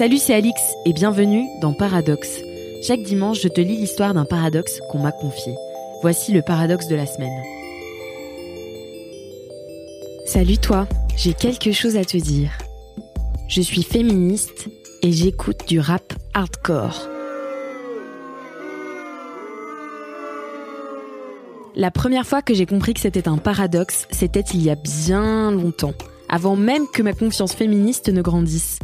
Salut, c'est Alix et bienvenue dans Paradoxe. Chaque dimanche, je te lis l'histoire d'un paradoxe qu'on m'a confié. Voici le paradoxe de la semaine. Salut toi, j'ai quelque chose à te dire. Je suis féministe et j'écoute du rap hardcore. La première fois que j'ai compris que c'était un paradoxe, c'était il y a bien longtemps, avant même que ma confiance féministe ne grandisse.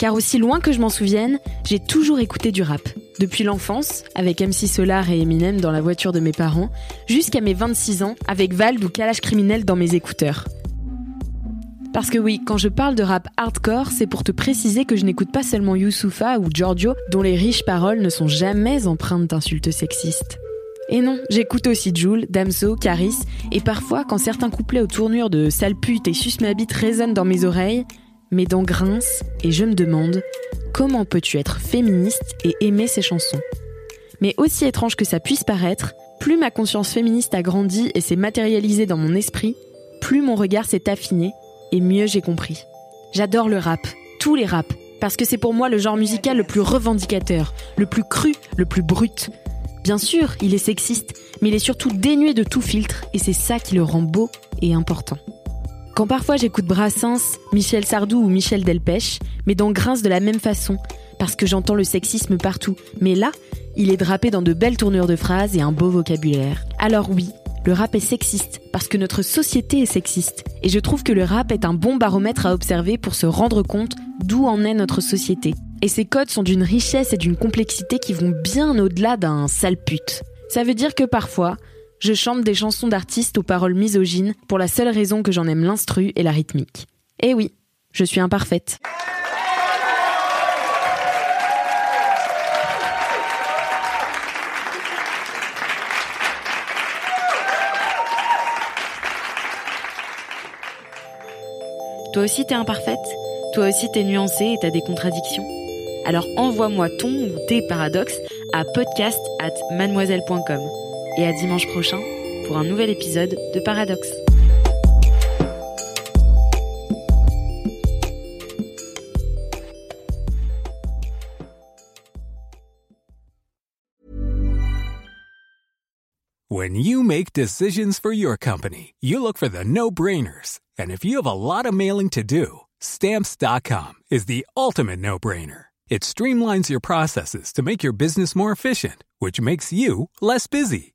Car aussi loin que je m'en souvienne, j'ai toujours écouté du rap. Depuis l'enfance, avec MC Solar et Eminem dans la voiture de mes parents, jusqu'à mes 26 ans, avec Vald ou Kalash Criminel dans mes écouteurs. Parce que oui, quand je parle de rap hardcore, c'est pour te préciser que je n'écoute pas seulement Youssoufa ou Giorgio, dont les riches paroles ne sont jamais empreintes d'insultes sexistes. Et non, j'écoute aussi Jules, Damso, Caris, et parfois quand certains couplets aux tournures de sale pute et sus ma résonnent dans mes oreilles, mes dents grincent et je me demande comment peux-tu être féministe et aimer ces chansons? Mais aussi étrange que ça puisse paraître, plus ma conscience féministe a grandi et s'est matérialisée dans mon esprit, plus mon regard s'est affiné et mieux j'ai compris. J'adore le rap, tous les raps, parce que c'est pour moi le genre musical le plus revendicateur, le plus cru, le plus brut. Bien sûr, il est sexiste, mais il est surtout dénué de tout filtre, et c'est ça qui le rend beau et important. Quand parfois j'écoute Brassens, Michel Sardou ou Michel Delpech, mes dents grincent de la même façon, parce que j'entends le sexisme partout. Mais là, il est drapé dans de belles tournures de phrases et un beau vocabulaire. Alors oui, le rap est sexiste, parce que notre société est sexiste. Et je trouve que le rap est un bon baromètre à observer pour se rendre compte d'où en est notre société. Et ces codes sont d'une richesse et d'une complexité qui vont bien au-delà d'un sale pute. Ça veut dire que parfois, je chante des chansons d'artistes aux paroles misogynes pour la seule raison que j'en aime l'instru et la rythmique. Et oui, je suis imparfaite. Toi aussi t'es imparfaite? Toi aussi t'es nuancée et t'as des contradictions? Alors envoie-moi ton ou tes paradoxes à podcast at mademoiselle.com. Et à dimanche prochain pour un nouvel épisode de Paradoxe. When you make decisions for your company, you look for the no-brainers. And if you have a lot of mailing to do, stamps.com is the ultimate no-brainer. It streamlines your processes to make your business more efficient, which makes you less busy.